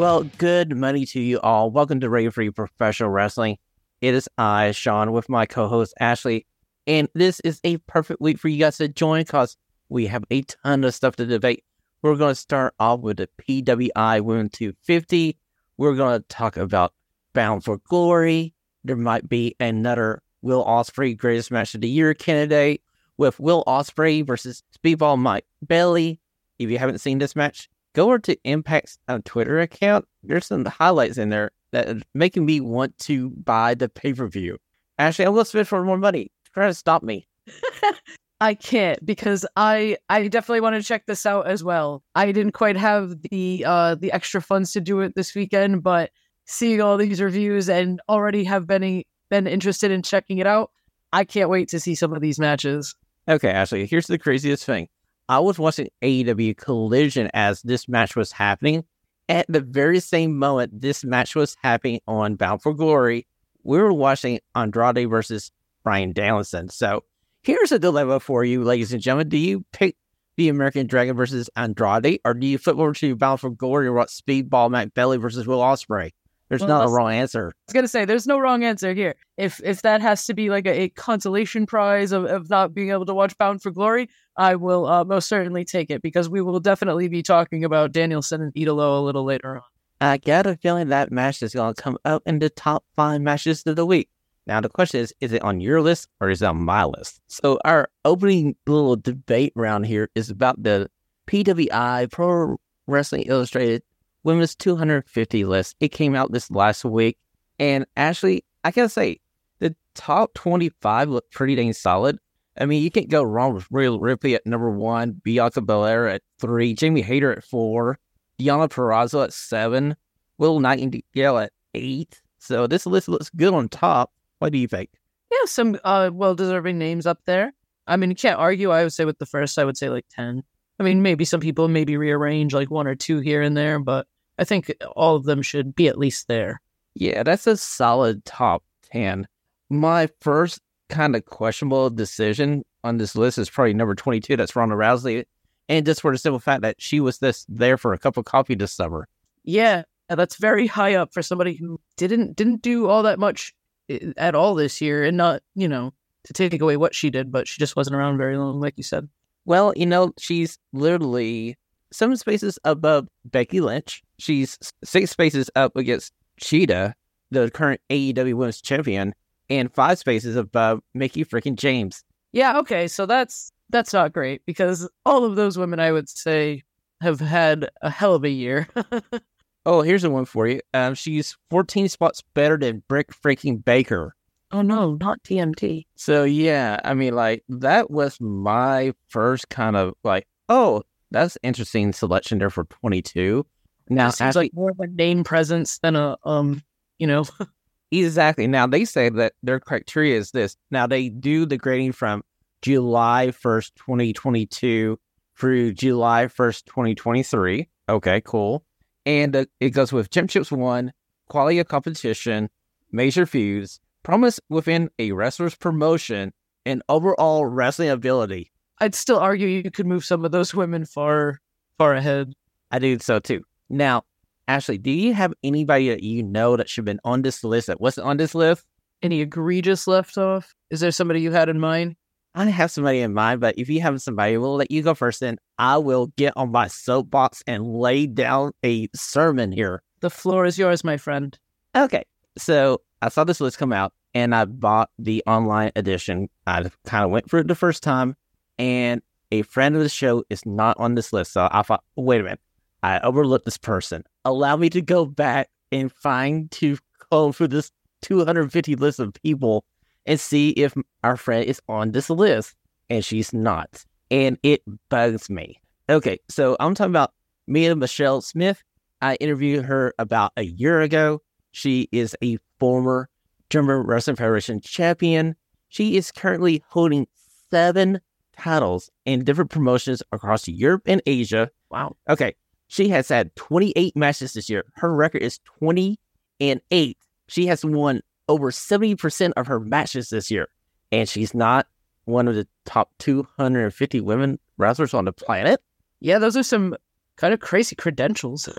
Well, good money to you all. Welcome to Radio Free Professional Wrestling. It is I, Shawn, with my co-host Ashlee, and this is a perfect week for you guys to join because we have a ton of stuff to debate. We're going to start off with the PWI Women 250. We're going to talk about Bound for Glory. There might be another Will Ospreay Greatest Match of the Year candidate with Will Ospreay versus Speedball Mike Bailey. If you haven't seen this match, go over to Impact's uh, Twitter account. There's some highlights in there that are making me want to buy the pay per view. Actually, I'm going to spend for more money. Try to stop me. I can't because I I definitely want to check this out as well. I didn't quite have the uh the extra funds to do it this weekend, but seeing all these reviews and already have been been interested in checking it out, I can't wait to see some of these matches. Okay, Ashlee, here's the craziest thing. I was watching AEW Collision as this match was happening. At the very same moment this match was happening on Bound for Glory, we were watching Andrade versus Bryan Danielson. So here's a dilemma for you, ladies and gentlemen. Do you pick the American Dragon versus Andrade, or do you flip over to Bound for Glory or what Speedball Matt Bailey versus Will Ospreay? There's well, not a wrong answer. I was gonna say there's no wrong answer here. If if that has to be like a, a consolation prize of, of not being able to watch Bound for Glory, I will uh, most certainly take it because we will definitely be talking about Danielson and Idolo a little later on. I get a feeling that match is gonna come up in the top five matches of the week. Now the question is, is it on your list or is it on my list? So our opening little debate round here is about the PWI Pro Wrestling Illustrated Women's 250 list. It came out this last week. And actually, I gotta say, the top 25 look pretty dang solid. I mean, you can't go wrong with Rhea Ripley at number one, Bianca Belair at three, Jamie Hayter at four, Deonna Purrazzo at seven, Willow Nightingale at eight. So this list looks good on top. What do you think? Yeah, some uh, well deserving names up there. I mean, you can't argue. I would say with the first, I would say like 10. I mean, maybe some people maybe rearrange like one or two here and there, but I think all of them should be at least there. Yeah, that's a solid top 10. My first kind of questionable decision on this list is probably number 22. That's Ronda Rousey. And just for the simple fact that she was this there for a cup of coffee this summer. Yeah, that's very high up for somebody who didn't didn't do all that much eh, at all this year and not, you know, to take away what she did, but she just wasn't around very long, like you said. Well, you know, she's literally seven spaces above Becky Lynch. She's six spaces up against Shida, the current AEW Women's Champion, and five spaces above Mickie freaking James. Yeah, okay, so that's that's not great because all of those women, I would say, have had a hell of a year. oh, here's the one for you. Um, she's 14 spots better than Britt freaking Baker. Oh no, not TNT. So yeah, I mean, like that was my first kind of like, oh, that's interesting selection there for 22. Now, it seems like more of a name presence than a um, you know. exactly. Now they say that their criteria is this. Now they do the grading from July 1st, 2022 through July 1st, 2023. Okay, cool. And uh, it goes with championships won, quality of competition, major feuds, promise within a wrestler's promotion, and overall wrestling ability. I'd still argue you could move some of those women far, far ahead. I do so too. Now, Ashlee, do you have anybody that you know that should have been on this list that wasn't on this list? Any egregious left off? Is there somebody you had in mind? I have somebody in mind, but if you have somebody, we'll let you go first. And I will get on my soapbox and lay down a sermon here. The floor is yours, my friend. Okay. So I saw this list come out and I bought the online edition. I kind of went for it the first time, and a friend of the show is not on this list. So I thought, wait a minute, I overlooked this person. Allow me to go back and find to comb through this 250 list of people and see if our friend is on this list. And she's not. And it bugs me. Okay, so I'm talking about Mila Michelle Smidt. I interviewed her about a year ago. She is a former German Wrestling Federation champion. She is currently holding seven titles in different promotions across Europe and Asia. Wow. Okay. She has had 28 matches this year. Her record is 20 and 8. She has won over 70% of her matches this year. And she's not one of the top 250 women wrestlers on the planet. Yeah, those are some kind of crazy credentials.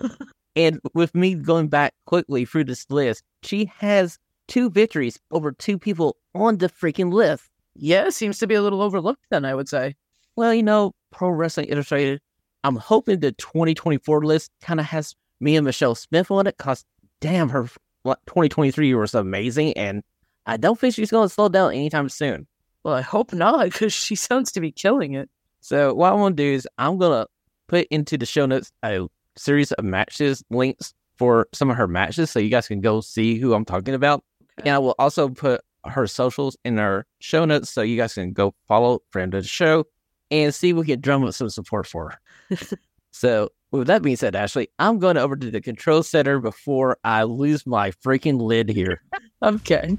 And with me going back quickly through this list, she has two victories over two people on the freaking list. Yeah, seems to be a little overlooked then, I would say. Well, you know, Pro Wrestling Illustrated, I'm hoping the 2024 list kind of has me and Michelle Smidt on it because damn, her 2023 year was amazing. And I don't think she's going to slow down anytime soon. Well, I hope not because she sounds to be killing it. So, what I'm going to do is I'm going to put into the show notes a series of matches links for some of her matches so you guys can go see who I'm talking about. Okay. And I will also put her socials in our show notes so you guys can go follow the show and see if we can drum up some support for her. so with that being said, Ashlee, I'm going over to the control center before I lose my freaking lid here. okay.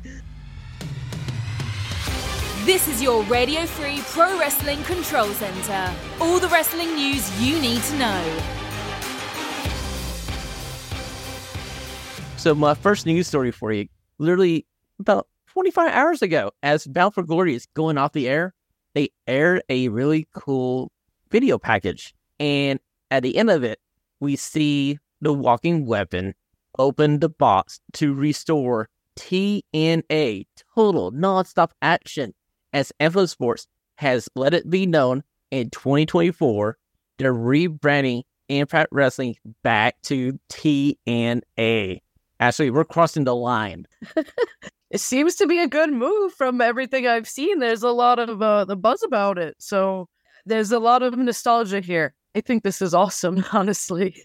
This is your Radio Free Pro Wrestling Control Center. All the wrestling news you need to know. So, my first news story for you, literally about 25 hours ago, as Bound for Glory is going off the air, they aired a really cool video package. And at the end of it, we see the walking weapon open the box to restore TNA, total nonstop action as Anthem Sports has let it be known in 2024, they're rebranding Impact Wrestling back to TNA. Actually, we're crossing the line. it seems to be a good move from everything I've seen. There's a lot of uh, the buzz about it, so there's a lot of nostalgia here. I think this is awesome, honestly.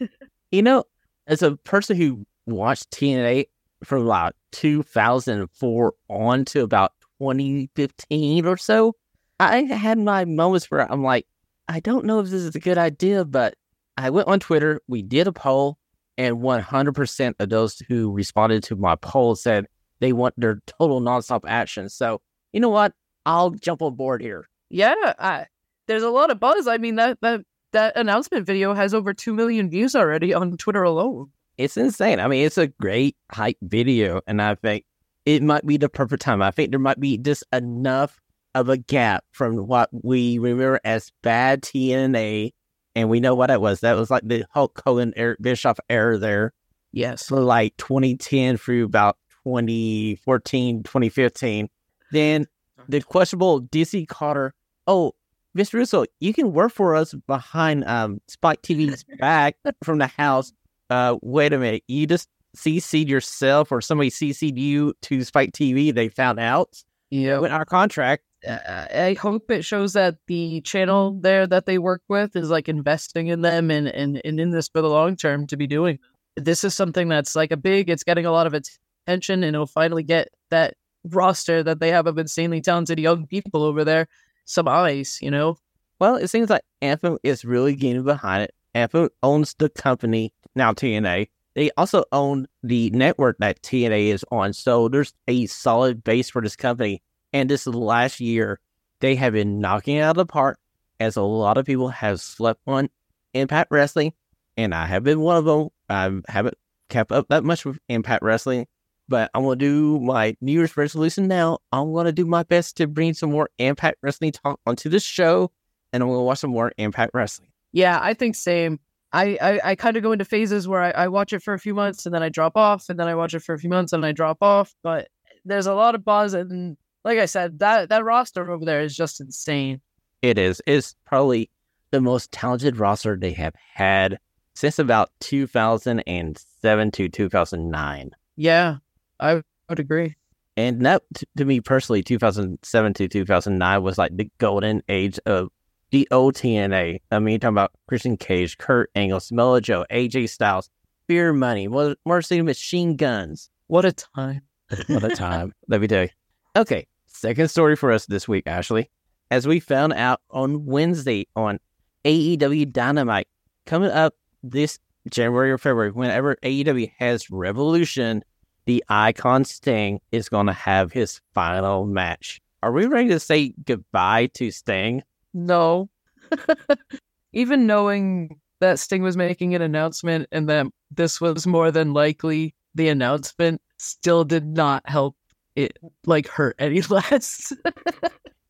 you know, as a person who watched TNA from about 2004 on to about 2015 or so, I had my moments where I'm like, I don't know if this is a good idea, but I went on Twitter, we did a poll, and 100% of those who responded to my poll said they want their total nonstop action. So, you know what? I'll jump on board here. Yeah, I, there's a lot of buzz. I mean, that, that that announcement video has over 2 million views already on Twitter alone. It's insane. I mean, it's a great hype video, and I think it might be the perfect time. I think there might be just enough of a gap from what we remember as bad TNA, and we know what that was. That was like the Hulk Hogan, Eric Bischoff era there. Yes. So like 2010 through about 2014, 2015. Then the questionable Dixie Carter. Oh, Mr. Russo, you can work for us behind um, Spike TV's back from the house. Uh, wait a minute. You just CC'd yourself or somebody CC'd you to Spike TV. They found out. Yeah. In our contract. Uh, I hope it shows that the channel there that they work with is like investing in them and, and, and in this for the long term to be doing. This is something that's like a big, it's getting a lot of attention and it'll finally get that roster that they have of insanely talented young people over there some eyes, you know? Well, it seems like Anthem is really getting behind it. Anthem owns the company, now TNA. They also own the network that TNA is on. So there's a solid base for this company. And this last year, they have been knocking it out of the park as a lot of people have slept on Impact Wrestling. And I have been one of them. I haven't kept up that much with Impact Wrestling but I'm gonna do my New Year's resolution now. I'm gonna do my best to bring some more Impact Wrestling talk onto this show, and I'm gonna watch some more Impact Wrestling. Yeah, I think same. I I, I kind of go into phases where I, I watch it for a few months and then I drop off, and then I watch it for a few months and I drop off. But there's a lot of buzz, and like I said, that that roster over there is just insane. It is. It's probably the most talented roster they have had since about 2007 to 2009. Yeah, I would agree. And that, to me personally, 2007 to 2009 was like the golden age of the old TNA. I mean, you're talking about Christian Cage, Kurt Angle, Samoa Joe, AJ Styles, Beer Money, Motor City Machine Guns. What a time. what a time. Let me tell you. Okay, second story for us this week, Ashlee. As we found out on Wednesday on AEW Dynamite, coming up this January or February, whenever AEW has Revolution, the icon Sting is going to have his final match. Are we ready to say goodbye to Sting? No. Even knowing that Sting was making an announcement and that this was more than likely the announcement still did not help it like hurt any less.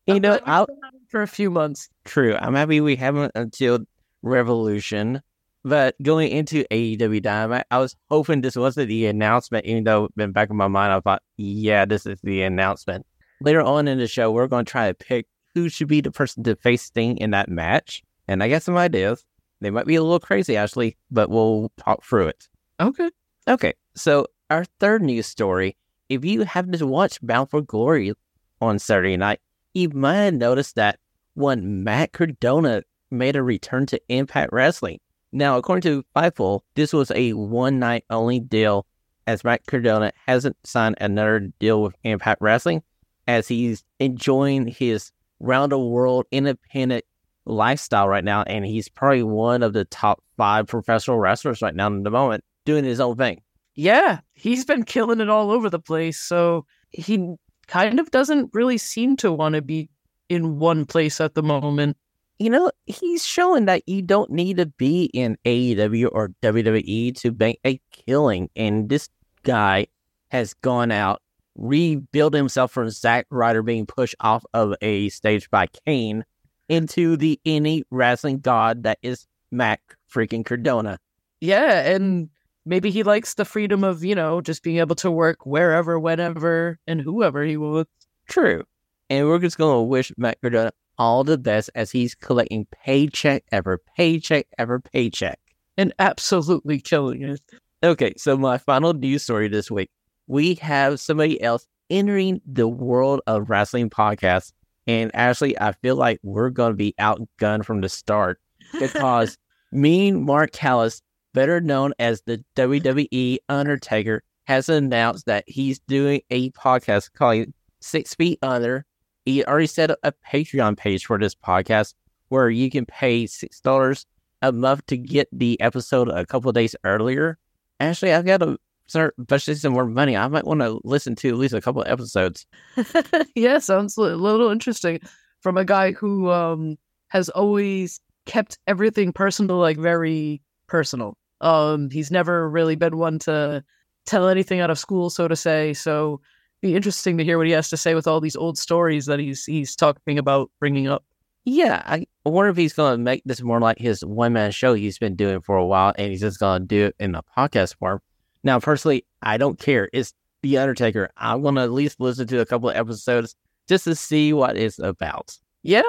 you know, I'll, for a few months. True. Uh, I'm happy we haven't until Revolution. But going into AEW Dynamite, I was hoping this wasn't the announcement, even though in the back of my mind, I thought, yeah, this is the announcement. Later on in the show, we're going to try to pick who should be the person to face Sting in that match. And I got some ideas. They might be a little crazy, actually, but we'll talk through it. Okay. Okay, so our third news story if you happen to watch Bound for Glory on Saturday night, you might have noticed that one Matt Cardona made a return to Impact Wrestling. Now, according to Fightful, this was a one night only deal as Matt Cardona hasn't signed another deal with Impact Wrestling as he's enjoying his round the world independent lifestyle right now. And he's probably one of the top five professional wrestlers right now in the moment doing his own thing. Yeah, he's been killing it all over the place. So he kind of doesn't really seem to want to be in one place at the moment. You know, he's showing that you don't need to be in AEW or WWE to make a killing. And this guy has gone out, rebuilt himself from Zack Ryder being pushed off of a stage by Kane into the any wrestling god that is Mac freaking Cardona. Yeah, and maybe he likes the freedom of, you know, just being able to work wherever, whenever, and whoever he wants. True. And we're just going to wish Matt Cardona all the best as he's collecting paycheck ever paycheck ever paycheck. And absolutely killing it. Okay, so my final news story this week. We have somebody else entering the world of wrestling podcasts. And actually, I feel like we're going to be outgunned from the start because me and Mark Calaway better known as the WWE Undertaker, has announced that he's doing a podcast called Six Feet Under. He already set up a Patreon page for this podcast where you can pay six dollars a month to get the episode a couple days earlier. Actually, I've got to start budgeting some more money. I might want to listen to at least a couple episodes. yeah, sounds a little interesting from a guy who um, has always kept everything personal, like very personal. Um, he's never really been one to tell anything out of school, so to say. So, be interesting to hear what he has to say with all these old stories that he's he's talking about bringing up. Yeah, I wonder if he's going to make this more like his one man show he's been doing for a while, and he's just going to do it in a podcast form. Now, personally, I don't care. It's The Undertaker. I'm going to at least listen to a couple of episodes just to see what it's about. Yeah.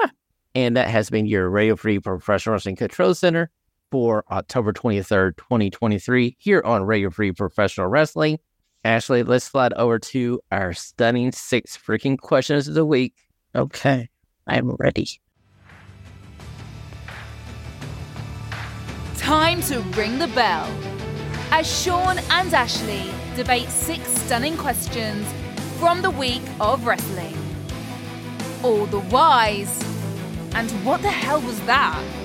And that has been your Radio Free Professional Wrestling Control Center for October 23rd, 2023, here on Radio Free Professional Wrestling. Ashlee, let's slide over to our stunning six freaking questions of the week. Okay, I'm ready. Time to ring the bell. As Shawn and Ashlee debate six stunning questions from the week of wrestling. All the whys. And what the hell was that?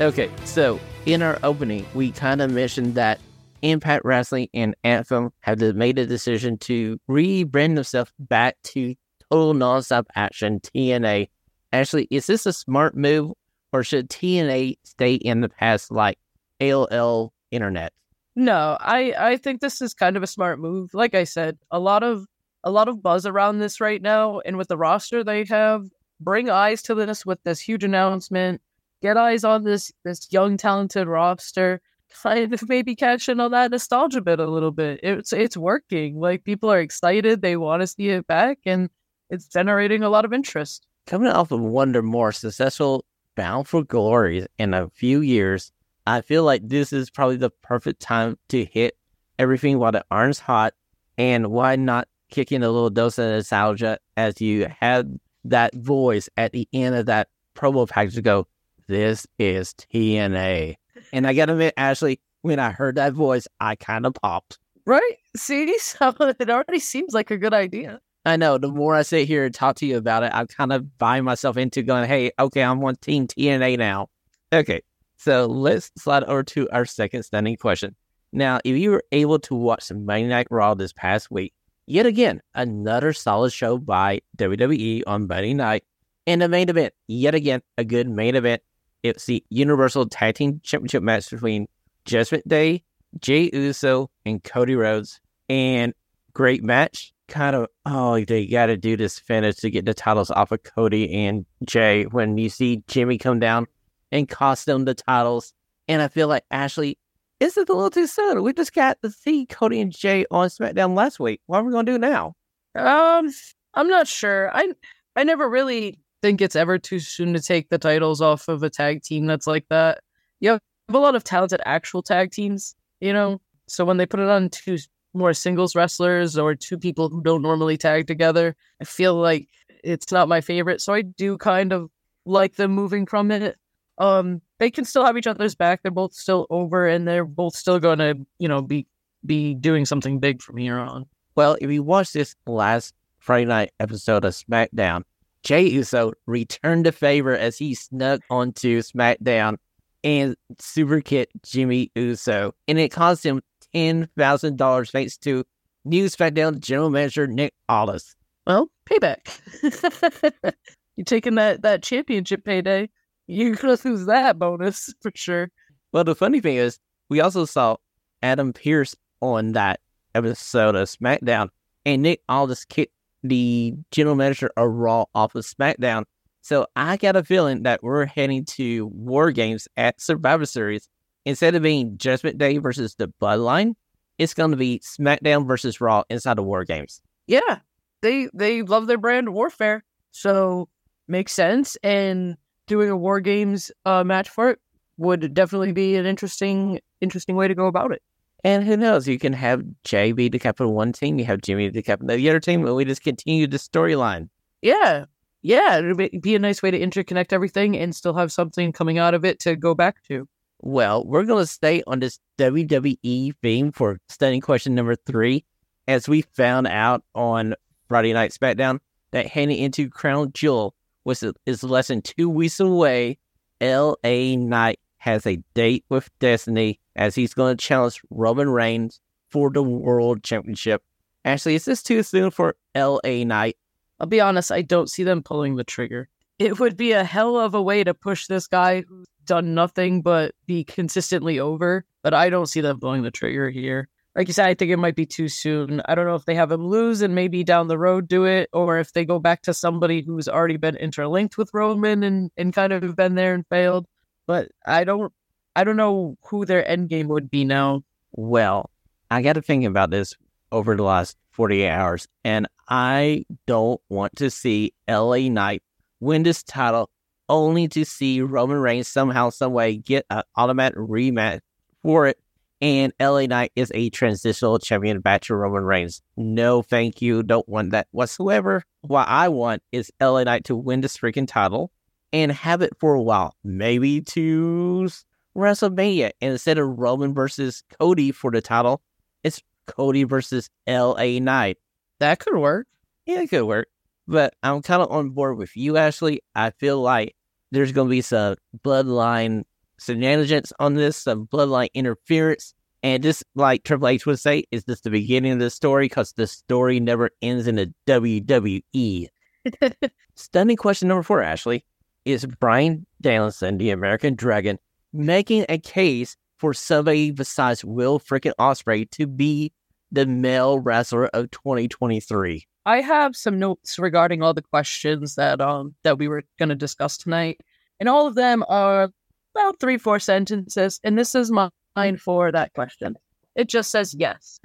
Okay, so in our opening, we kind of mentioned that Impact Wrestling and Anthem have made a decision to rebrand themselves back to Total Nonstop Action TNA. Actually, is this a smart move, or should TNA stay in the past like AOL Internet? No, I I think this is kind of a smart move. Like I said, a lot of a lot of buzz around this right now, and with the roster they have, bring eyes to this with this huge announcement get eyes on this this young talented roster kind of maybe catching on that nostalgia bit a little bit. It's it's working. Like people are excited. They want to see it back and it's generating a lot of interest. Coming off of wonder more successful bound for glory in a few years i feel like this is probably the perfect time to hit everything while the iron's hot and why not kick in a little dose of nostalgia as you had that voice at the end of that promo package to go this is TNA. And I gotta admit, Ashlee, when I heard that voice, I kind of popped. Right? See, so it already seems like a good idea. I know. The more I sit here and talk to you about it, I'm kind of buying myself into going, hey, okay, I'm on Team TNA now. Okay, so let's slide over to our second stunning question. Now, if you were able to watch Monday Night Raw this past week, yet again, another solid show by WWE on Monday night, and the main event, yet again, a good main event it's the Universal Tag Team Championship match between Judgment Day, Jay Uso, and Cody Rhodes. And great match. kind of, oh, they got to do this finish to get the titles off of Cody and Jay when you see Jimmy come down and cost them the titles. And I feel like Ashlee, is it a little too soon? We just got to see Cody and Jay on SmackDown last week. What are we going to do now? Um, I'm not sure. I I never really think it's ever too soon to take the titles off of a tag team that's like that. You have a lot of talented actual tag teams, you know. So when they put it on two more singles wrestlers or two people who don't normally tag together, I feel like it's not my favorite. So I do kind of like them moving from it. Um, they can still have each other's back. They're both still over, and they're both still to, you know, be be doing something big from here on. Well, if you watch this last Friday night episode of SmackDown, Jay Uso returned the favor as he snuck onto SmackDown and super kicked Jimmy Uso, and it cost him ten thousand dollars thanks to new SmackDown general manager Nick Aldis. Well, payback. you taking that that championship payday? You're gonna lose that bonus for sure. Well, the funny thing is, we also saw Adam Pearce on that episode of SmackDown, and Nick Aldis kicked the general manager of Raw off of SmackDown. So I got a feeling that we're heading to War Games at Survivor Series. Instead of being Judgment Day versus the Bloodline, it's going to be SmackDown versus Raw inside of War Games. Yeah, they they love their brand warfare, so makes sense. And doing a War Games uh, match for it would definitely be an interesting interesting way to go about it. And who knows? You can have Jay be the captain of one team, you have Jimmy the captain the other team, and we just continue the storyline. Yeah, yeah, it'd be a nice way to interconnect everything and still have something coming out of it to go back to. Well, we're going to stay on this WWE theme for stunning question number three, as we found out on Friday Night SmackDown that heading into Crown Jewel was is less than two weeks away. L.A. Knight has a date with Destiny as he's going to challenge Roman Reigns for the World Championship. Actually, is this too soon for L.A. Knight? I'll be honest, I don't see them pulling the trigger. It would be a hell of a way to push this guy who's done nothing but be consistently over, but I don't see them pulling the trigger here. Like you said, I think it might be too soon. I don't know if they have him lose and maybe down the road do it, or if they go back to somebody who's already been interlinked with Roman and, and kind of been there and failed. But I don't I don't know who their end game would be now. Well, I got to think about this over the last 48 hours, and I don't want to see LA Knight win this title only to see Roman Reigns somehow, some way get an automatic rematch for it. And LA Knight is a transitional champion back to Roman Reigns. No, thank you. Don't want that whatsoever. What I want is LA Knight to win this freaking title and have it for a while. Maybe to WrestleMania. And instead of Roman versus Cody for the title, it's Cody versus LA Knight. That could work. Yeah, it could work. But I'm kind of on board with you, Ashlee. I feel like there's going to be some bloodline shenanigans on this, some bloodline interference. And just like Triple H would say, is this the beginning of the story? Because the story never ends in the WWE. Stunning question number four, Ashlee. Is Bryan Danielson, the American Dragon, making a case for somebody besides Will freaking Ospreay to be the male wrestler of 2023? I have some notes regarding all the questions that um that we were going to discuss tonight, and all of them are about three four sentences. And this is mine for that question. It just says yes.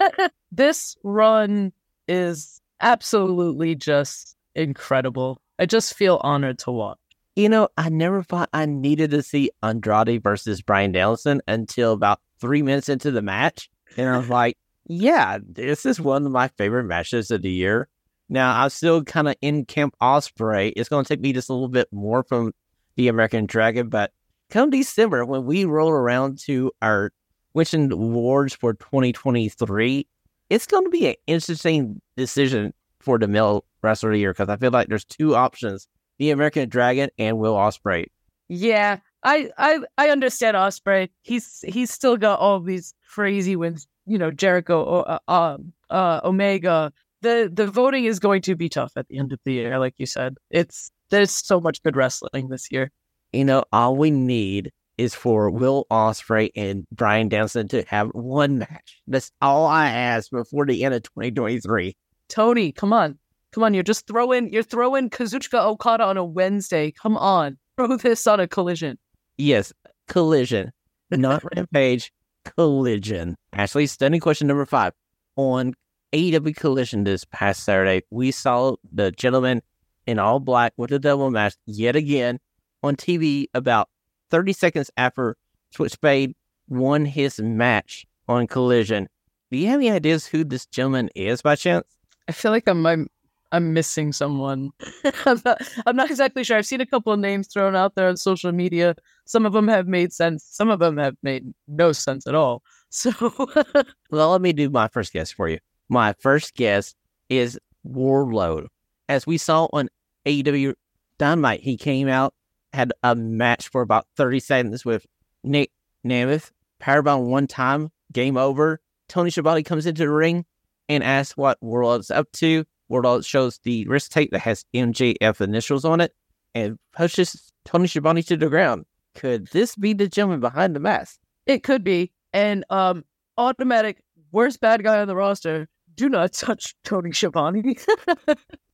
this run is absolutely just incredible. I just feel honored to watch. You know, I never thought I needed to see Andrade versus Bryan Danielson until about three minutes into the match. And I was like, yeah, this is one of my favorite matches of the year. Now, I'm still kind of in Camp Ospreay. It's going to take me just a little bit more from the American Dragon, but come December, when we roll around to our wishing awards for 2023, it's going to be an interesting decision for the male wrestler of the year because I feel like there's two options: the American Dragon and Will Ospreay. Yeah, I I I understand Ospreay. He's he's still got all these crazy wins. You know, Jericho, uh, uh, uh, Omega. The the voting is going to be tough at the end of the year, like you said. It's there's so much good wrestling this year. You know, all we need is for Will Ospreay and Bryan Danielson to have one match. That's all I ask before the end of 2023. Tony, come on. Come on, you're just throwing you're throwing Kazuchika Okada on a Wednesday. Come on. Throw this on a collision. Yes, collision, not Rampage, collision. Ashlee, stunning question number five. On AEW Collision this past Saturday, we saw the gentleman in all black with the double match yet again on TV about 30 seconds after Switchblade won his match on Collision. Do you have any ideas who this gentleman is by chance? I feel like I'm I'm, I'm missing someone. I'm not I'm not exactly sure. I've seen a couple of names thrown out there on social media. Some of them have made sense. Some of them have made no sense at all. So Well, let me do my first guess for you. My first guess is Wardlow. As we saw on AEW Dynamite, he came out, had a match for about 30 seconds with Nick Nemeth, powerbomb one time, game over. Tony Schiavone comes into the ring and asks what Wardlow's up to. Wardlow shows the wrist tape that has MJF initials on it and pushes Tony Schiavone to the ground. Could this be the gentleman behind the mask? it could be. And um automatic worst bad guy on the roster. Do not touch Tony Schiavone.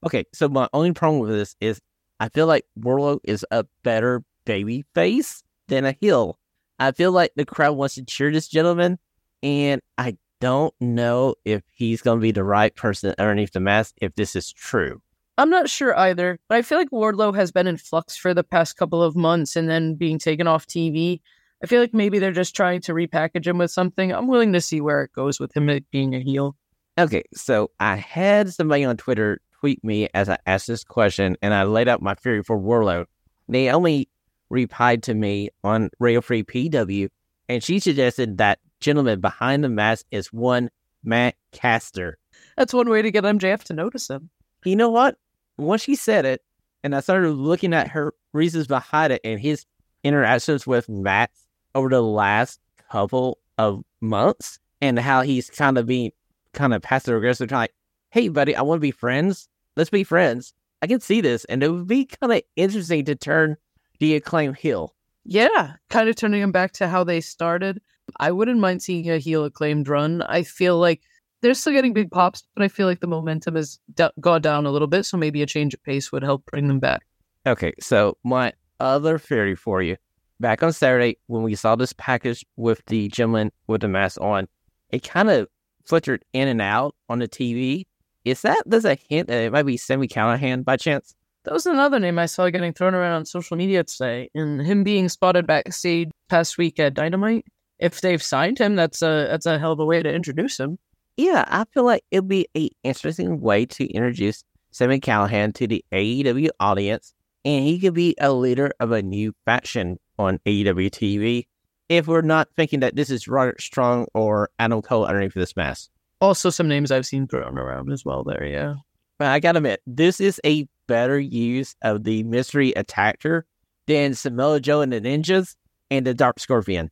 Okay, so my only problem with this is I feel like Wardlow is a better baby face than a heel. I feel like the crowd wants to cheer this gentleman, and I don't know if he's going to be the right person underneath the mask if this is true. I'm not sure either, but I feel like Wardlow has been in flux for the past couple of months and then being taken off TV. I feel like maybe they're just trying to repackage him with something. I'm willing to see where it goes with him being a heel. Okay, so I had somebody on Twitter tweet me as I asked this question, and I laid out my theory for Wardlow. Naomi replied to me on Radio Free PW, and she suggested that gentleman behind the mask is one Max Caster. That's one way to get MJF to notice him. You know what? Once she said it, and I started looking at her reasons behind it and his interactions with Matt over the last couple of months, and how he's kind of being kind of passive aggressive, kind of like, "Hey, buddy, I want to be friends. Let's be friends." I can see this, and it would be kind of interesting to turn the acclaim heel. Yeah, kind of turning him back to how they started. I wouldn't mind seeing a heel acclaimed run. I feel like they're still getting big pops, but I feel like the momentum has d- gone down a little bit. So maybe a change of pace would help bring them back. Okay, so my other theory for you back on Saturday when we saw this package with the gentleman with the mask on, it kind of flickered in and out on the TV. Is that there's a hint that it might be Sami Callihan by chance? That was another name I saw getting thrown around on social media today, and him being spotted backstage past week at Dynamite. If they've signed him, that's a that's a hell of a way to introduce him. Yeah, I feel like it'd be a interesting way to introduce Sami Callihan to the AEW audience, and he could be a leader of a new faction on AEW TV. If we're not thinking that this is Roderick Strong or Adam Cole underneath this mask. Also, some names I've seen thrown around as well. There, yeah. But I gotta admit, this is a better use of the mystery attacker than Samoa Joe and the Ninjas and the Dark Scorpion.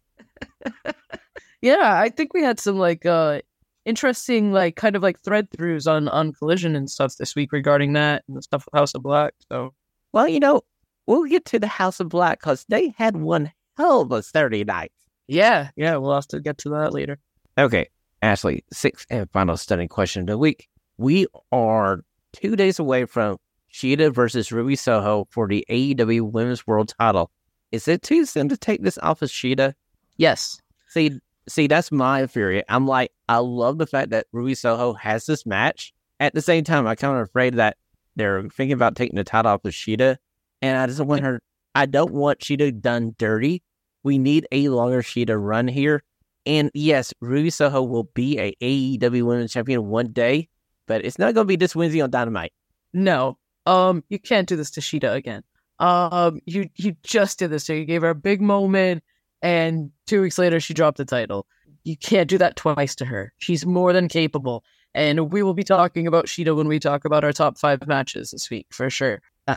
Yeah, I think we had some like uh interesting like kind of like thread throughs on on collision and stuff this week regarding that and the stuff with House of Black. So Well, you know, we'll get to the House of Black because they had one hell of a Saturday night. yeah, yeah, we'll have to get to that later. Okay, Ashlee, sixth and final stunning question of the week. We are two days away from Shida versus Ruby Soho for the AEW Women's World title. Is it too soon to take this off of Shida? Yes. See, see, that's my theory. I'm like, I love the fact that Ruby Soho has this match. At the same time, I'm kind of afraid that they're thinking about taking the title off of Shida, and I just want her. I don't want Shida done dirty. We need a longer Shida run here. And yes, Ruby Soho will be a AEW Women's Champion one day, but it's not going to be this Wednesday on Dynamite. No. Um, you can't do this to Shida again. Um, you you just did this her. You gave her a big moment, and two weeks later she dropped the title. You can't do that twice to her. She's more than capable. And we will be talking about Shida when we talk about our top five matches this week for sure. Uh,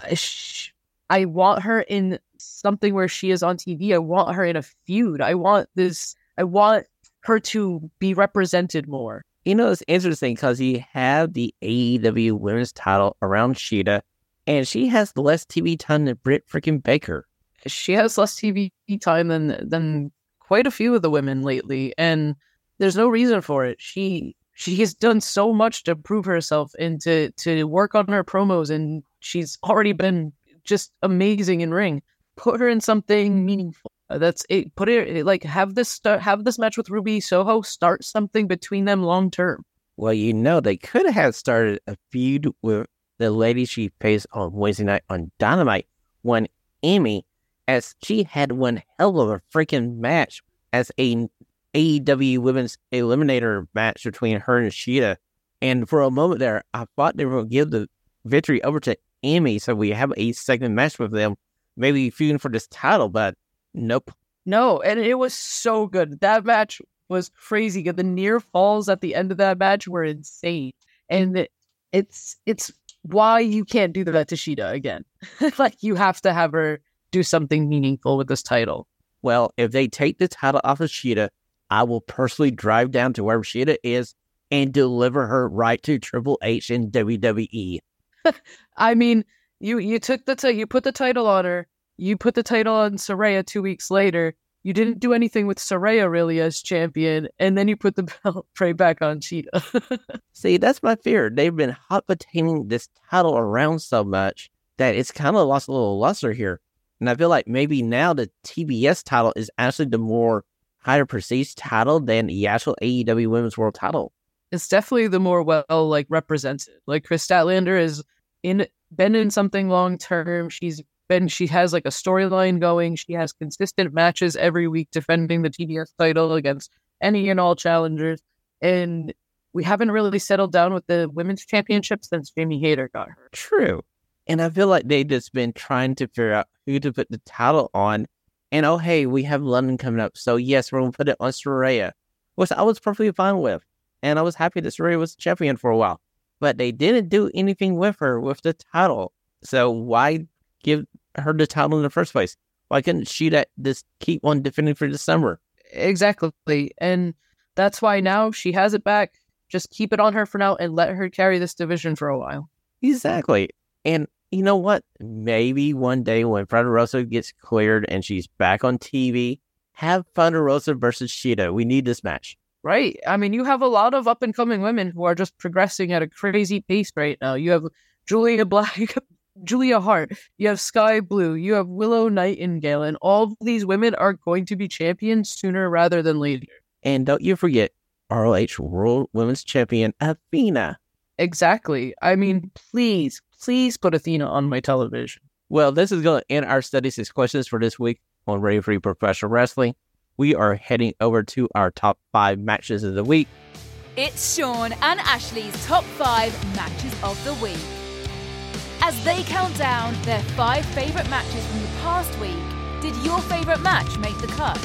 I want her in something where she is on TV. I want her in a feud. I want this. I want her to be represented more. You know, it's interesting because you have the AEW Women's title around Shida, and she has less TV time than Britt freaking Baker. She has less TV time than than quite a few of the women lately, and there's no reason for it. She she has done so much to prove herself and to to work on her promos, and she's already been just amazing in ring. Put her in something meaningful. That's it. Put it like have this start, have this match with Ruby Soho start something between them long term. Well, you know, they could have started a feud with the lady she faced on Wednesday night on Dynamite when Amy, as she had one hell of a freaking match as a AEW Women's Eliminator match between her and Shida. And for a moment there, I thought they were going to give the victory over to Amy so we have a second match with them, maybe feuding for this title, but nope. No, and it was so good. That match was crazy. The near falls at the end of that match were insane, and it, it's it's why you can't do that to Shida again. like you have to have her do something meaningful with this title. Well, if they take the title off of Shida, I will personally drive down to wherever Shida is and deliver her right to Triple H in E. WWE. I mean, you you took the ti- you put the title on her. You put the title on Saraya two weeks later. You didn't do anything with Saraya really as champion, and then you put the belt right back on Shida. See, that's my fear. They've been hot potatoing this title around so much that it's kind of lost a little luster here. And I feel like maybe now the TBS title is actually the more higher perceived title than the actual AEW Women's World title. it's definitely the more well like represented. Like Kris Statlander is in been in something long term. She's been she has like a storyline going. She has consistent matches every week defending the TBS title against any and all challengers. And we haven't really settled down with the women's championship since Jamie Hayter got her. True. And I feel like they've just been trying to figure out who to put the title on. And oh, hey, we have London coming up. So, yes, we're going to put it on Saraya, which I was perfectly fine with. And I was happy that Saraya was champion for a while. But they didn't do anything with her with the title. So, why give her the title in the first place? Why couldn't she that just keep on defending for December? Exactly. And that's why now she has it back. Just keep it on her for now and let her carry this division for a while. Exactly. And you know what? Maybe one day when Thunder Rosa gets cleared and she's back on TV, have Thunder Rosa versus Shida. We need this match. Right. I mean, you have a lot of up and coming women who are just progressing at a crazy pace right now. You have Julia Black, Julia Hart, you have Skye Blue, you have Willow Nightingale, and all these women are going to be champions sooner rather than later. And don't you forget ROH World Women's Champion Athena. Exactly. I mean, please, please put Athena on my television. Well, this is going to end our studies and questions for this week on Ready Free Professional Wrestling. We are heading over to our top five matches of the week. It's Shawn and Ashlee's top five matches of the week. As they count down their five favourite matches from the past week, did your favourite match make the cut?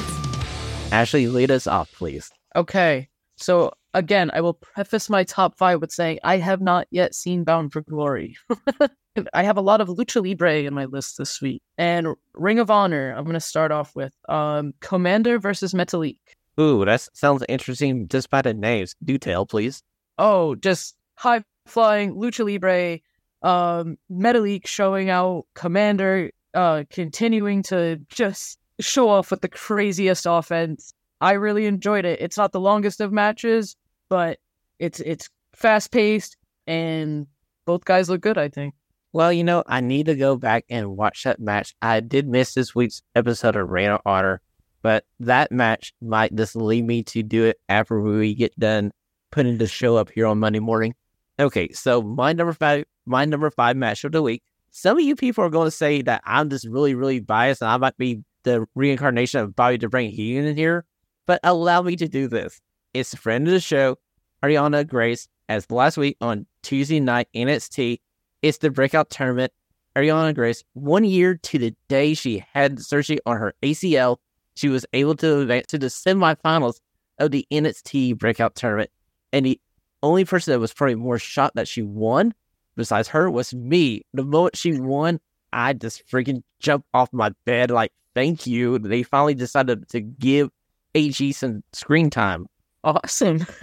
Ashley, lead us off, please. Okay. So again, I will preface my top five with saying I have not yet seen Bound for Glory. I have a lot of Lucha Libre in my list this week. And Ring of Honor, I'm gonna start off with. Um Komander versus Metalik. Ooh, that sounds interesting just by the names. Do tell, please. Oh, just high flying Lucha Libre, um, Metalik showing out Komander, uh, continuing to just show off with the craziest offense. I really enjoyed it. It's not the longest of matches, but it's it's fast paced and both guys look good, I think. Well, you know, I need to go back and watch that match. I did miss this week's episode of Ring of Honor, but that match might just lead me to do it after we get done putting the show up here on Monday morning. Okay, so my number five, my number five match of the week. Some of you people are going to say that I'm just really, really biased, and I might be the reincarnation of Bobby The Brain Heenan in here. But allow me to do this. It's a friend of the show, Ariana Grace, as last week on Tuesday night NXT. It's the breakout tournament. Ariana Grace, one year to the day she had surgery on her ACL, she was able to advance to the semifinals of the NXT breakout tournament. And the only person that was probably more shocked that she won, besides her, was me. The moment she won, I just freaking jumped off my bed like, thank you. They finally decided to give AG some screen time. Awesome.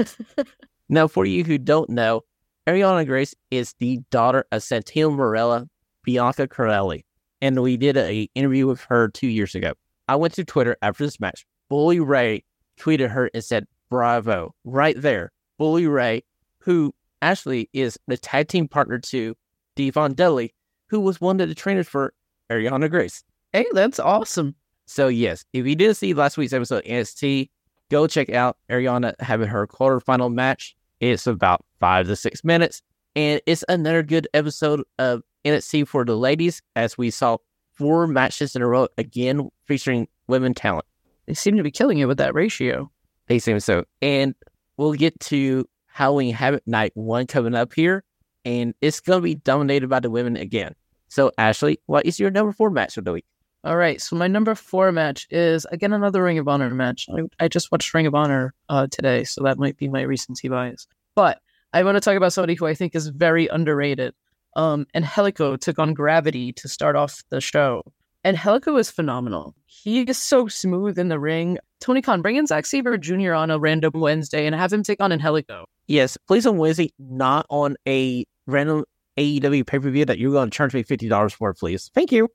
Now, for you who don't know, Ariana Grace is the daughter of Santino Marella, Bianca Carelli. and we did a interview with her two years ago. I went to Twitter after this match. Bully Ray tweeted her and said, "Bravo!" Right there, Bully Ray, who actually is the tag team partner to D-Von Dudley, who was one of the trainers for Ariana Grace. Hey, that's awesome. So yes, if you didn't see last week's episode of NXT, go check out Ariana having her quarterfinal match. It's about five to six minutes, and it's another good episode of NXT for the ladies, as we saw four matches in a row again featuring women talent. They seem to be killing it with that ratio. They seem so, and we'll get to Halloween Havoc Night one coming up here, and it's gonna be dominated by the women again. So Ashlee, what is your number four match of the week? All right, so my number four match is again another Ring of Honor match. I, I just watched Ring of Honor uh, today, so that might be my recency bias. But I want to talk about somebody who I think is very underrated. Um, Angelico took on Gravity to start off the show. And Angelico is phenomenal. He is so smooth in the ring. Tony Khan, bring in Zack Sabre Jr. on a random Wednesday and have him take on Angelico. Yes, please on Wednesday, not on a random AEW pay per view that you're going to charge me fifty dollars for, please. Thank you.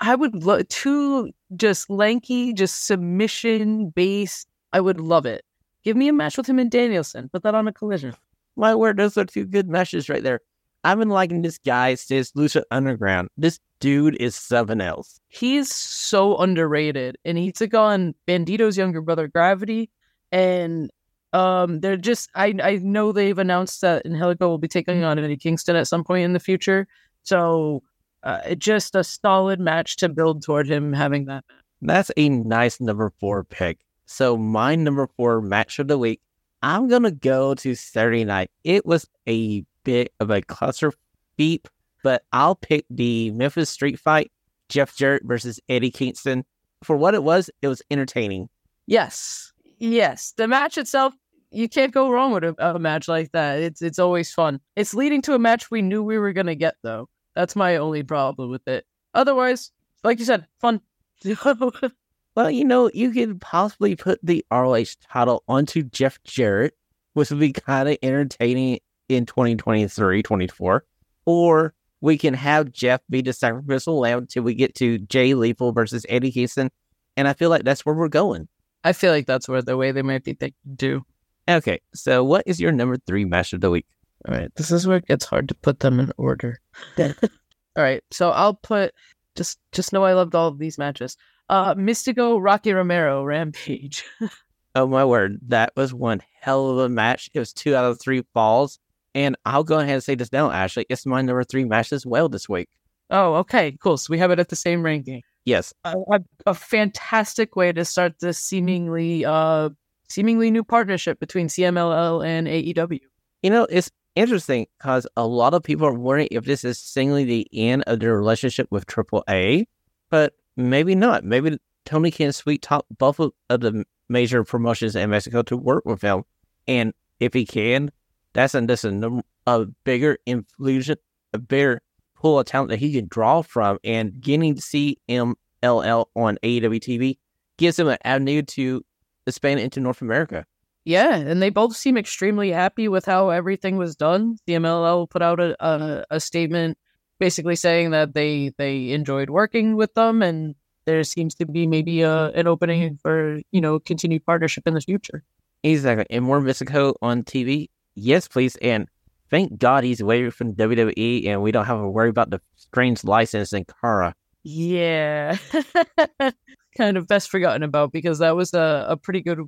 I would love two just lanky, just submission based. I would love it. Give me a match with him and Danielson. Put that on a collision. My word, those are two good matches right there. I've been liking this guy since Lucha Underground. This dude is something else. He's so underrated, and he took on Bandido's younger brother, Gravity, and um, they're just. I I know they've announced that Angelico will be taking on Eddie Kingston at some point in the future. So uh, just a solid match to build toward him having that. That's a nice number four pick. So my number four match of the week, I'm gonna go to Saturday night. It was a bit of a cluster beep, but I'll pick the Memphis Street Fight, Jeff Jarrett versus Eddie Kingston. For what it was, it was entertaining. Yes, yes. The match itself, you can't go wrong with a, a match like that. It's it's always fun. It's leading to a match we knew we were gonna get though. That's my only problem with it. Otherwise, like you said, fun. well, you know, you could possibly put the ROH title onto Jeff Jarrett, which would be kind of entertaining in 2023, 24. Or we can have Jeff be the sacrificial lamb until we get to Jay Lethal versus Eddie Kingston. And I feel like that's where we're going. I feel like that's where the way they might be thinking too. Okay, so what is your number three match of the week? All right, this is where it gets hard to put them in order. all right, so I'll put just just know I loved all of these matches. Uh Místico, Rocky Romero, Rampage. oh my word, that was one hell of a match. It was two out of three falls, and I'll go ahead and say this now, Ashlee. It's my number three match as well this week. Oh, okay, cool. So we have it at the same ranking. Yes, a, a, a fantastic way to start this seemingly uh seemingly new partnership between CMLL and AEW. You know, it's interesting because a lot of people are wondering if this is singly the end of their relationship with Triple A, but maybe not. Maybe Tony can sweet talk both of the major promotions in Mexico to work with him, and if he can, that's a, that's a, a bigger influence, a bigger pool of talent that he can draw from, and getting to see MLL on AEW TV gives him an avenue to expand into North America. Yeah, and they both seem extremely happy with how everything was done. The MLL put out a, a, a statement basically saying that they they enjoyed working with them, and there seems to be maybe a, an opening for you know continued partnership in the future. Exactly, and more Místico on TV. Yes, please, and thank God he's away from WWE, and we don't have to worry about the strange license in Cara. Yeah, kind of best forgotten about because that was a, a pretty good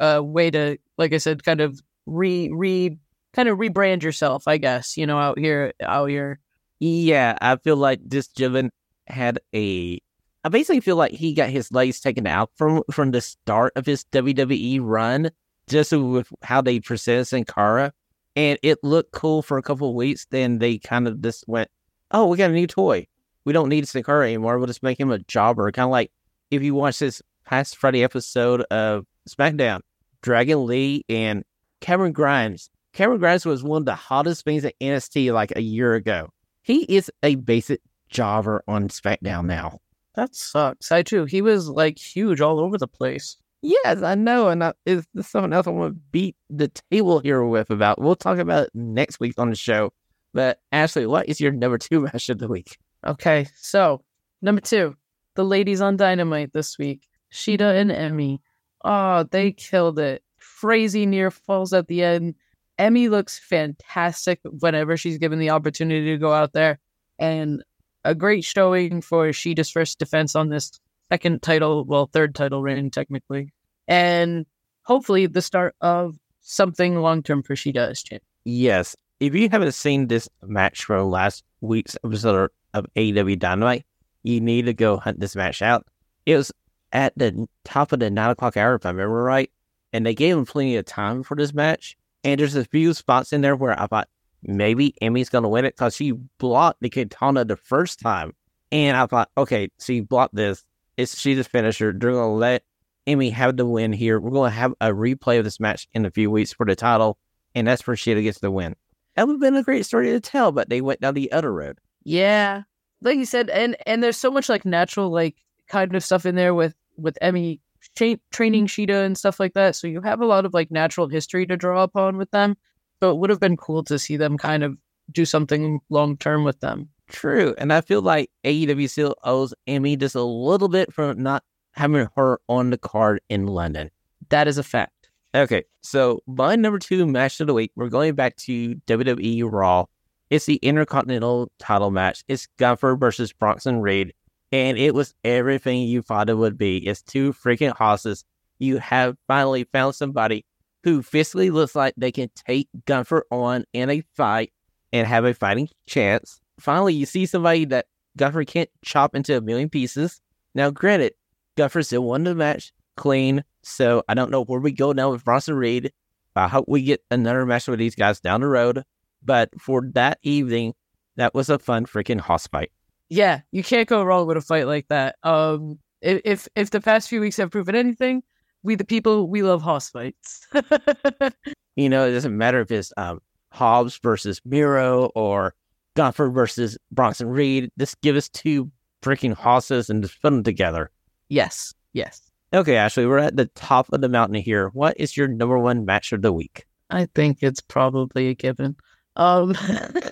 uh, way to, like I said, kind of re re kind of rebrand yourself, I guess. You know, out here, out here. Yeah, I feel like this gentleman had a. I basically feel like he got his legs taken out from from the start of his WWE run, just with how they presented Sin Cara, and it looked cool for a couple of weeks. Then they kind of just went, "Oh, we got a new toy. We don't need Sin Cara anymore. We'll just make him a jobber." Kind of like if you watch this past Friday episode of SmackDown, Dragon Lee and Cameron Grimes. Cameron Grimes was one of the hottest things at NXT like a year ago. He is a basic jobber on SmackDown now. That sucks. I too. He was like huge all over the place. Yes, I know, and I, is this someone else I want to beat the table here with about? We'll talk about it next week on the show. But Ashlee, what is your number two match of the week? Okay, so Number two, the ladies on Dynamite this week, Shida and Emmy. Oh, they mm. killed it. Crazy near falls at the end. Emmy looks fantastic whenever she's given the opportunity to go out there. And a great showing for Shida's first defense on this second title, well, third title reign, technically. And hopefully the start of something long term for Shida as champ. Yes. If you haven't seen this match from last week's episode of AEW Dynamite, you need to go hunt this match out. It was at the top of the nine o'clock hour, if I remember right, and they gave him plenty of time for this match. And there's a few spots in there where I thought maybe Emmy's going to win it because she blocked the katana the first time. And I thought, okay, she blocked this. It's she's a finisher. They're going to let Emmy have the win here. We're going to have a replay of this match in a few weeks for the title, and that's where Shida gets the win. That would have been a great story to tell, but they went down the other road. Yeah, like you said, and and there's so much like natural like kind of stuff in there with with Emmy tra- training mm-hmm. Shida and stuff like that. So you have a lot of like natural history to draw upon with them. So it would have been cool to see them kind of do something long term with them. True, and I feel like AEW still owes Emmy just a little bit for not having her on the card in London. That is a fact. Okay, so my number two match of the week, we're going back to WWE Raw. It's the Intercontinental title match. It's Gunther versus Bronson Reed, and it was everything you thought it would be. It's two freaking hosses. You have finally found somebody who physically looks like they can take Gunther on in a fight and have a fighting chance. Finally, you see somebody that Gunther can't chop into a million pieces. Now, granted, Gunther still won the match clean, so I don't know where we go now with Bronson Reed. I hope we get another match with these guys down the road. But for that evening, that was a fun freaking hoss fight. Yeah, you can't go wrong with a fight like that. Um, if if the past few weeks have proven anything, we the people we love hoss fights. you know, it doesn't matter if it's um, Hobbs versus Miro or Gunther versus Bronson Reed. Just give us two freaking hosses and just put them together. Yes, yes. Okay, Ashlee, we're at the top of the mountain here. What is your number one match of the week? I think it's probably a given. Um,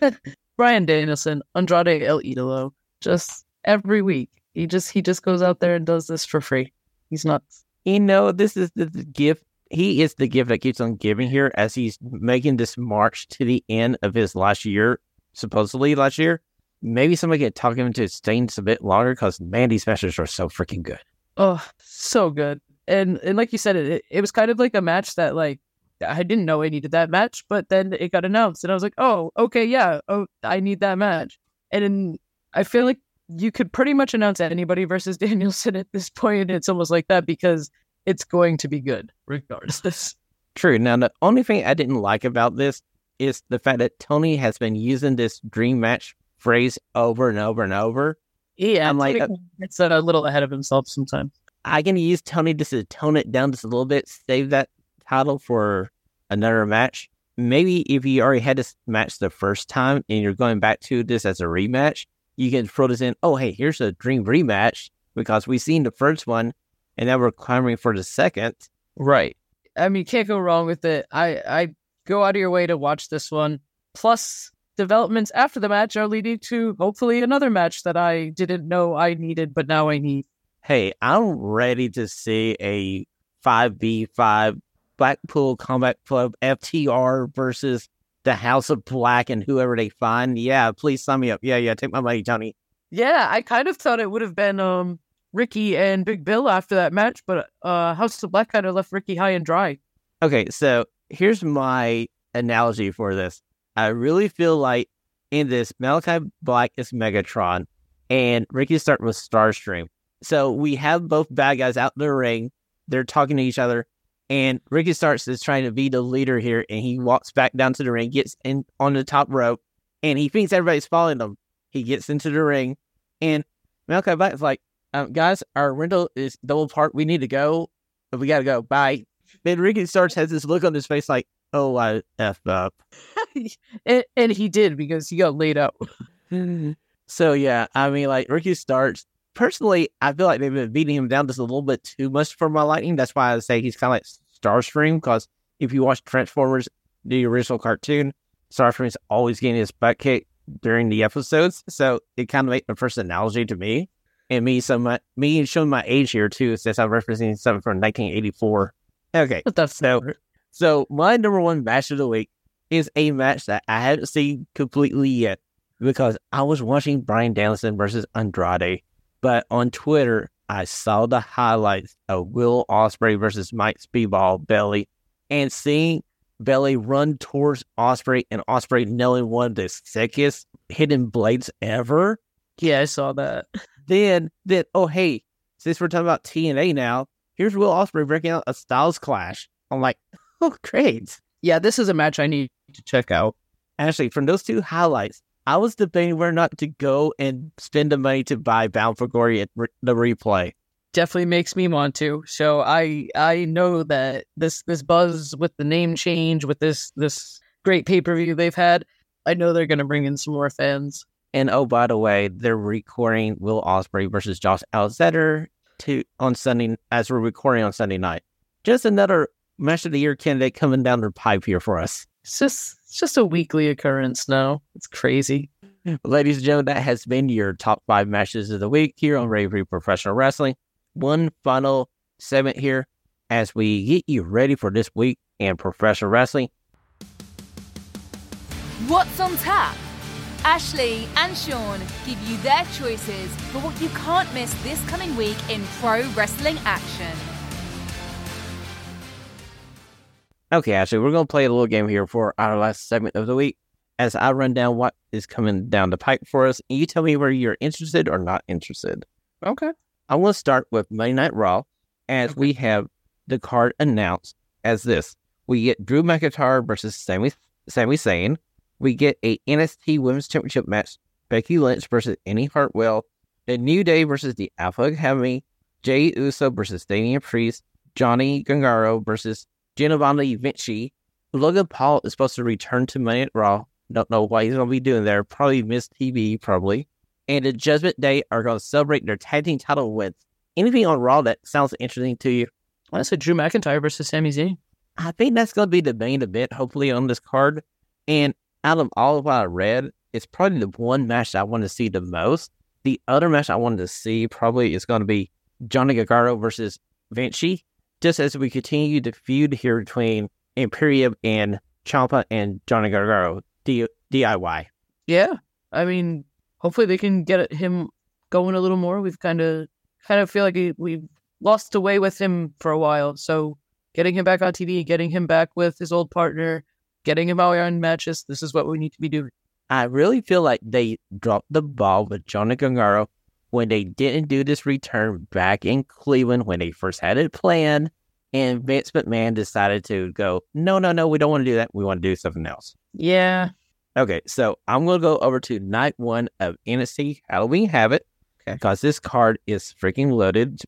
Bryan Danielson, Andrade El Idolo, just every week. He just he just goes out there and does this for free. He's nuts. You know, this is the, gift. He is the gift that keeps on giving here as he's making this march to the end of his last year, supposedly last year. Maybe somebody could talk him into staying a bit longer because man, these matches are so freaking good. Oh, so good. And and like you said, it it was kind of like a match that like I didn't know I needed that match, but then it got announced, and I was like, oh, okay, yeah, oh, I need that match. And in, I feel like you could pretty much announce anybody versus Danielson at this point. It's almost like that because it's going to be good regardless. True. Now, the only thing I didn't like about this is the fact that Tony has been using this dream match phrase over and over and over. Yeah, I'm like, uh, it's a little ahead of himself sometimes. I can use Tony just to tone it down just a little bit, save that title for another match. Maybe if you already had this match the first time and you're going back to this as a rematch, you can throw this in. Oh, hey, here's a dream rematch because we've seen the first one and now we're clamoring for the second. Right. I mean, can't go wrong with it. I, I go out of your way to watch this one. Plus, developments after the match are leading to hopefully another match that I didn't know I needed, but now I need. Hey, I'm ready to see a 5v5 Blackpool Combat Club FTR versus the House of Black and whoever they find. Yeah, please sign me up. Yeah, yeah, take my money, Tony. Yeah, I kind of thought it would have been um Ricky and Big Bill after that match, but uh House of Black kind of left Ricky high and dry. Okay, so here's my analogy for this. I really feel like in this, Malachi Black is Megatron and Ricky Stark with Starscream. So we have both bad guys out in the ring. They're talking to each other. And Ricky Starks is trying to be the leader here. And he walks back down to the ring, gets in on the top rope, and he thinks everybody's following him. He gets into the ring. And Malachi Black is like, um, guys, our rental is double parked. We need to go. We got to go. Bye. Then Ricky Starks has this look on his face like, oh, I F up. and, and, he did because he got laid out. so, yeah, I mean, like, Ricky Starks, personally, I feel like they've been beating him down just a little bit too much for my liking. That's why I say he's kind of like Starscream, because if you watch Transformers, the original cartoon, Starscream's always getting his butt kicked during the episodes. So it kind of made the first analogy to me. And me, some my, me showing my age here too, since I'm referencing something from 1984. Okay, So- so my number one match of the week is a match that I haven't seen completely yet because I was watching Bryan Danielson versus Andrade, but on Twitter I saw the highlights of Will Ospreay versus Mike Speedball Bailey, and seeing Bailey run towards Ospreay and Ospreay nailing one of the sickest hidden blades ever. Yeah, I saw that. Then, then, oh hey, since we're talking about TNA now, here's Will Ospreay breaking out a Styles Clash. I'm like, oh great. Yeah, this is a match I need to check out. Actually, from those two highlights, I was debating whether or not to go and spend the money to buy Bound for Glory at re- the replay. Definitely makes me want to. So I I know that this this buzz with the name change with this this great pay per view they've had, I know they're gonna bring in some more fans. And oh, by the way, they're recording Will Ospreay versus Josh Alexander to on Sunday as we're recording on Sunday night. Just another match of the year candidate coming down the pipe here for us. It's just it's just a weekly occurrence now. It's crazy. Ladies and gentlemen, that has been your top five matches of the week here on Radio Free Professional Wrestling. One final segment here as we get you ready for this week in professional wrestling. What's on tap? Ashlee and Shawn give you their choices for what you can't miss this coming week in pro wrestling action. Okay, Ashlee, we're going to play a little game here for our last segment of the week as I run down what is coming down the pipe for us. And you tell me whether you're interested or not interested. Okay. I want to start with Monday Night Raw as we have the card announced as this. We get Drew McIntyre versus Sami, Sami Zayn. We get a NXT Women's Championship match, Becky Lynch versus Indi Hartwell. The New Day versus the Alpha Academy. Jey Uso versus Damian Priest. Johnny Gargano versus Giovanni Vinci. Logan Paul is supposed to return to Monday Night Raw. Don't know what he's going to be doing there. Probably miss TV, probably. And the Judgment Day are going to celebrate their tag team title wins. Anything on Raw that sounds interesting to you? I said Drew McIntyre versus Sami Zayn. I think that's going to be the main event, hopefully, on this card. And out of all of what I read, it's probably the one match I want to see the most. The other match I wanted to see probably is going to be Johnny Gargano versus Vinci, just as we continue the feud here between Imperium and Ciampa and Johnny Gargano, D- DIY. Yeah. I mean, hopefully they can get him going a little more. We've kind of kind of feel like he- we've lost away with him for a while. So getting him back on TV, getting him back with his old partner, getting him out in matches, this is what we need to be doing. I really feel like they dropped the ball with Johnny Gargano when they didn't do this return back in Cleveland when they first had it planned. And Vince McMahon decided to go, no, no, no, we don't want to do that. We want to do something else. Yeah. Okay, so I'm going to go over to night one of NXT Halloween Havoc Okay. because this card is freaking loaded.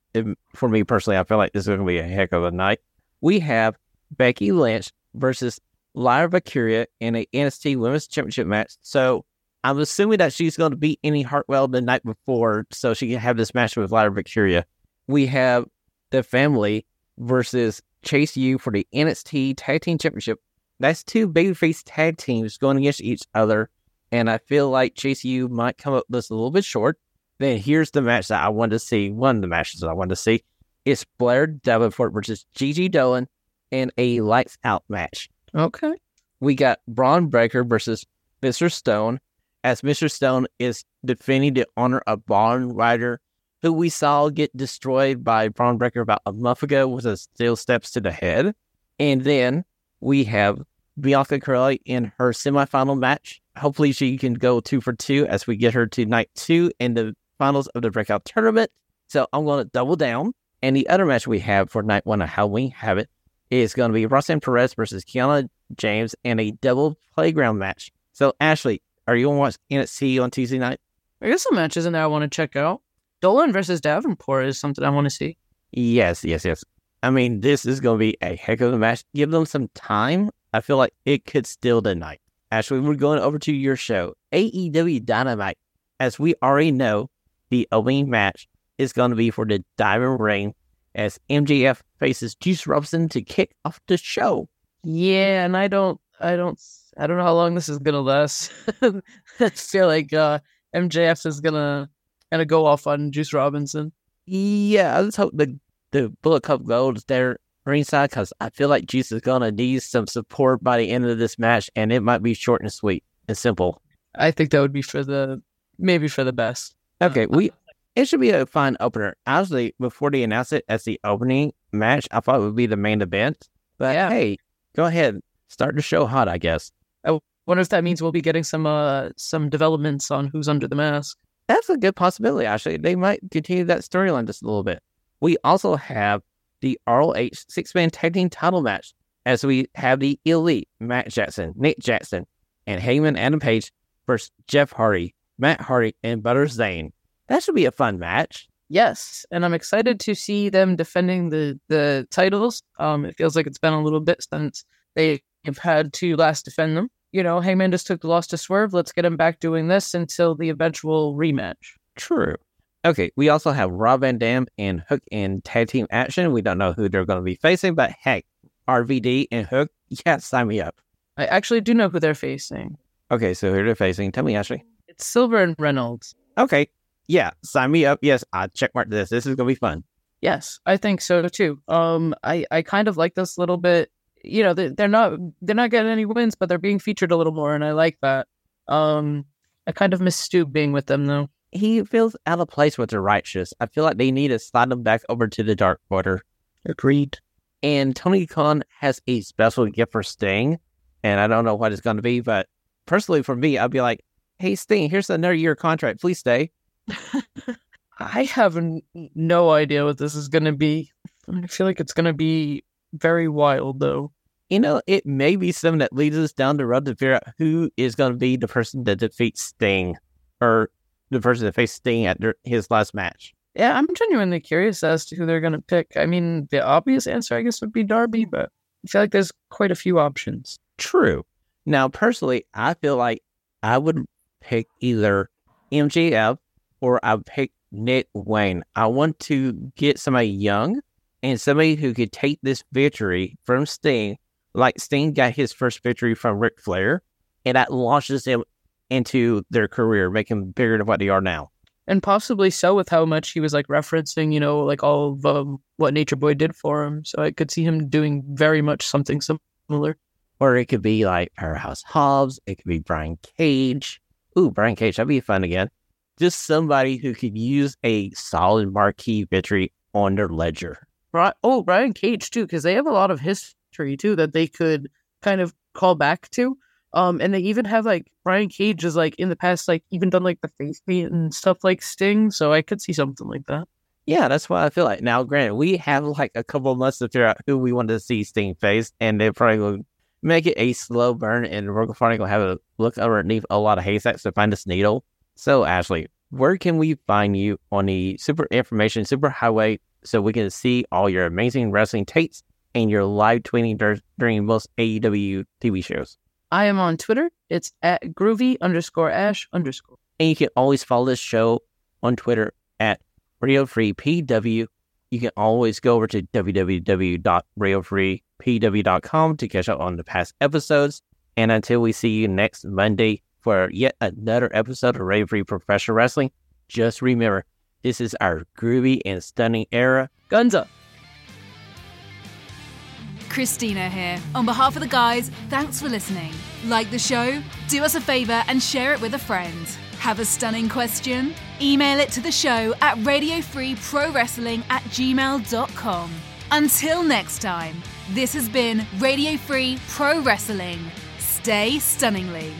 For me personally, I feel like this is going to be a heck of a night. We have Becky Lynch versus Lyra Valkyria in a NXT Women's Championship match. So I'm assuming that she's going to beat Indi Hartwell the night before so she can have this match with Lyra Valkyria. We have the family versus Chase U for the NXT Tag Team Championship. That's two babyface tag teams going against each other. And I feel like Chase U might come up this a little bit short. Then here's the match that I wanted to see. One of the matches that I wanted to see. It's Blair Davenport versus Gigi Dolan in a lights out match. Okay. We got Bron Breakker versus Mr. Stone, as Mr. Stone is defending the honor of Braun Rider, who we saw get destroyed by Bron Breakker about a month ago with a steel steps to the head. And then we have Bianca Carelli in her semifinal match. Hopefully, she can go two for two as we get her to night two in the finals of the breakout tournament. So I'm going to double down. And the other match we have for night one of Halloween Havoc is going to be Roxanne Perez versus Kiana James in a double playground match. So, Ashlee, are you going to watch NXT on Tuesday night? There's some matches in there I want to check out. Dolan versus Davenport is something I want to see. Yes, yes, yes. I mean, this is going to be a heck of a match. Give them some time. I feel like it could steal the night. Ashlee, we're going over to your show, AEW Dynamite. As we already know, the opening match is going to be for the Diamond Ring as MJF faces Juice Robinson to kick off the show. Yeah, and I don't, I don't, I don't know how long this is gonna last. I feel like uh, MJF is gonna of go off on Juice Robinson. Yeah, I just hope the the Bullet Club Gold is there ringside because I feel like Juice is gonna need some support by the end of this match, and it might be short and sweet and simple. I think that would be for the maybe for the best. Okay, we it should be a fun opener. Honestly, before they announce it as the opening match, I thought it would be the main event. But Yeah. hey, go ahead, start to show hot. I guess I Wonder if that means we'll be getting some uh some developments on who's under the mask. that's a good possibility. Actually, they might continue that storyline just a little bit. We also have the ROH six man tag team title match as we have the Elite Matt Jackson, Nick Jackson, and Hangman Adam Page versus Jeff Hardy, Matt Hardy, and Butter Zane. That should be a fun match. Yes, and I'm excited to see them defending the the titles. Um, it feels like it's been a little bit since they have had to last defend them. You know, Hangman just took the loss to Swerve. Let's get him back doing this until the eventual rematch. True. Okay, we also have Rob Van Dam and Hook in tag team action. We don't know who they're going to be facing, but heck, RVD and Hook, yeah, sign me up. I actually do know who they're facing. Okay, so who they're facing? Tell me, Ashlee. It's Silver and Reynolds. Okay, yeah, sign me up. Yes, I checkmark this. This is going to be fun. Yes, I think so too. Um, I I kind of like this little bit. You know, they, they're not they're not getting any wins, but they're being featured a little more, and I like that. Um, I kind of miss Stu being with them though. He feels out of place with the righteous. I feel like they need to slide him back over to the Dark Order. Agreed. And Tony Khan has a special gift for Sting, and I don't know what it's going to be, but personally for me, I'd be like, "Hey Sting, here's another year contract. Please stay." I have n- no idea what this is going to be. I feel like it's going to be very wild, though. You know, it may be something that leads us down the road to figure out who is going to be the person that defeats Sting, or the person that faced Sting at their, his last match. Yeah, I'm genuinely curious as to who they're going to pick. I mean, the obvious answer, I guess, would be Darby, but I feel like there's quite a few options. True. Now, personally, I feel like I would pick either MJF or I would pick Nick Wayne. I want to get somebody young and somebody who could take this victory from Sting, like Sting got his first victory from Ric Flair, and that launches them into their career, making them bigger than what they are now. And possibly so with how much he was like referencing, you know, like all of um, what Nature Boy did for him. So I could see him doing very much something similar. Or it could be like Powerhouse Hobbs. It could be Brian Cage. Ooh, Brian Cage, that'd be fun again. Just somebody who could use a solid marquee victory on their ledger. Oh, Brian Cage too, because they have a lot of history too that they could kind of call back to. Um, and they even have like Brian Cage is like in the past, like even done like the face paint and stuff like Sting. So I could see something like that. Yeah, that's what I feel like. Now, granted, we have like a couple months to figure out who we want to see Sting face, and they're probably going to make it a slow burn, and we're probably going to have a look underneath a lot of haystacks to find this needle. So, Ashlee, where can we find you on the Super Information Super Highway so we can see all your amazing wrestling tapes and your live tweeting dur- during most AEW TV shows? I am on Twitter. It's at groovy underscore ash underscore. And you can always follow this show on Twitter at Radio Free PW. You can always go over to www.radiofreepw.com to catch up on the past episodes. And until we see you next Monday for yet another episode of Radio Free Professional Wrestling, just remember this is our groovy and stunning era. Guns up. Christina here. On behalf of the guys, thanks for listening. Like the show? Do us a favour and share it with a friend. Have a stunning question? Email it to the show at radiofreeprowrestling at gmail.com. Until next time, this has been Radio Free Pro Wrestling. Stay stunningly.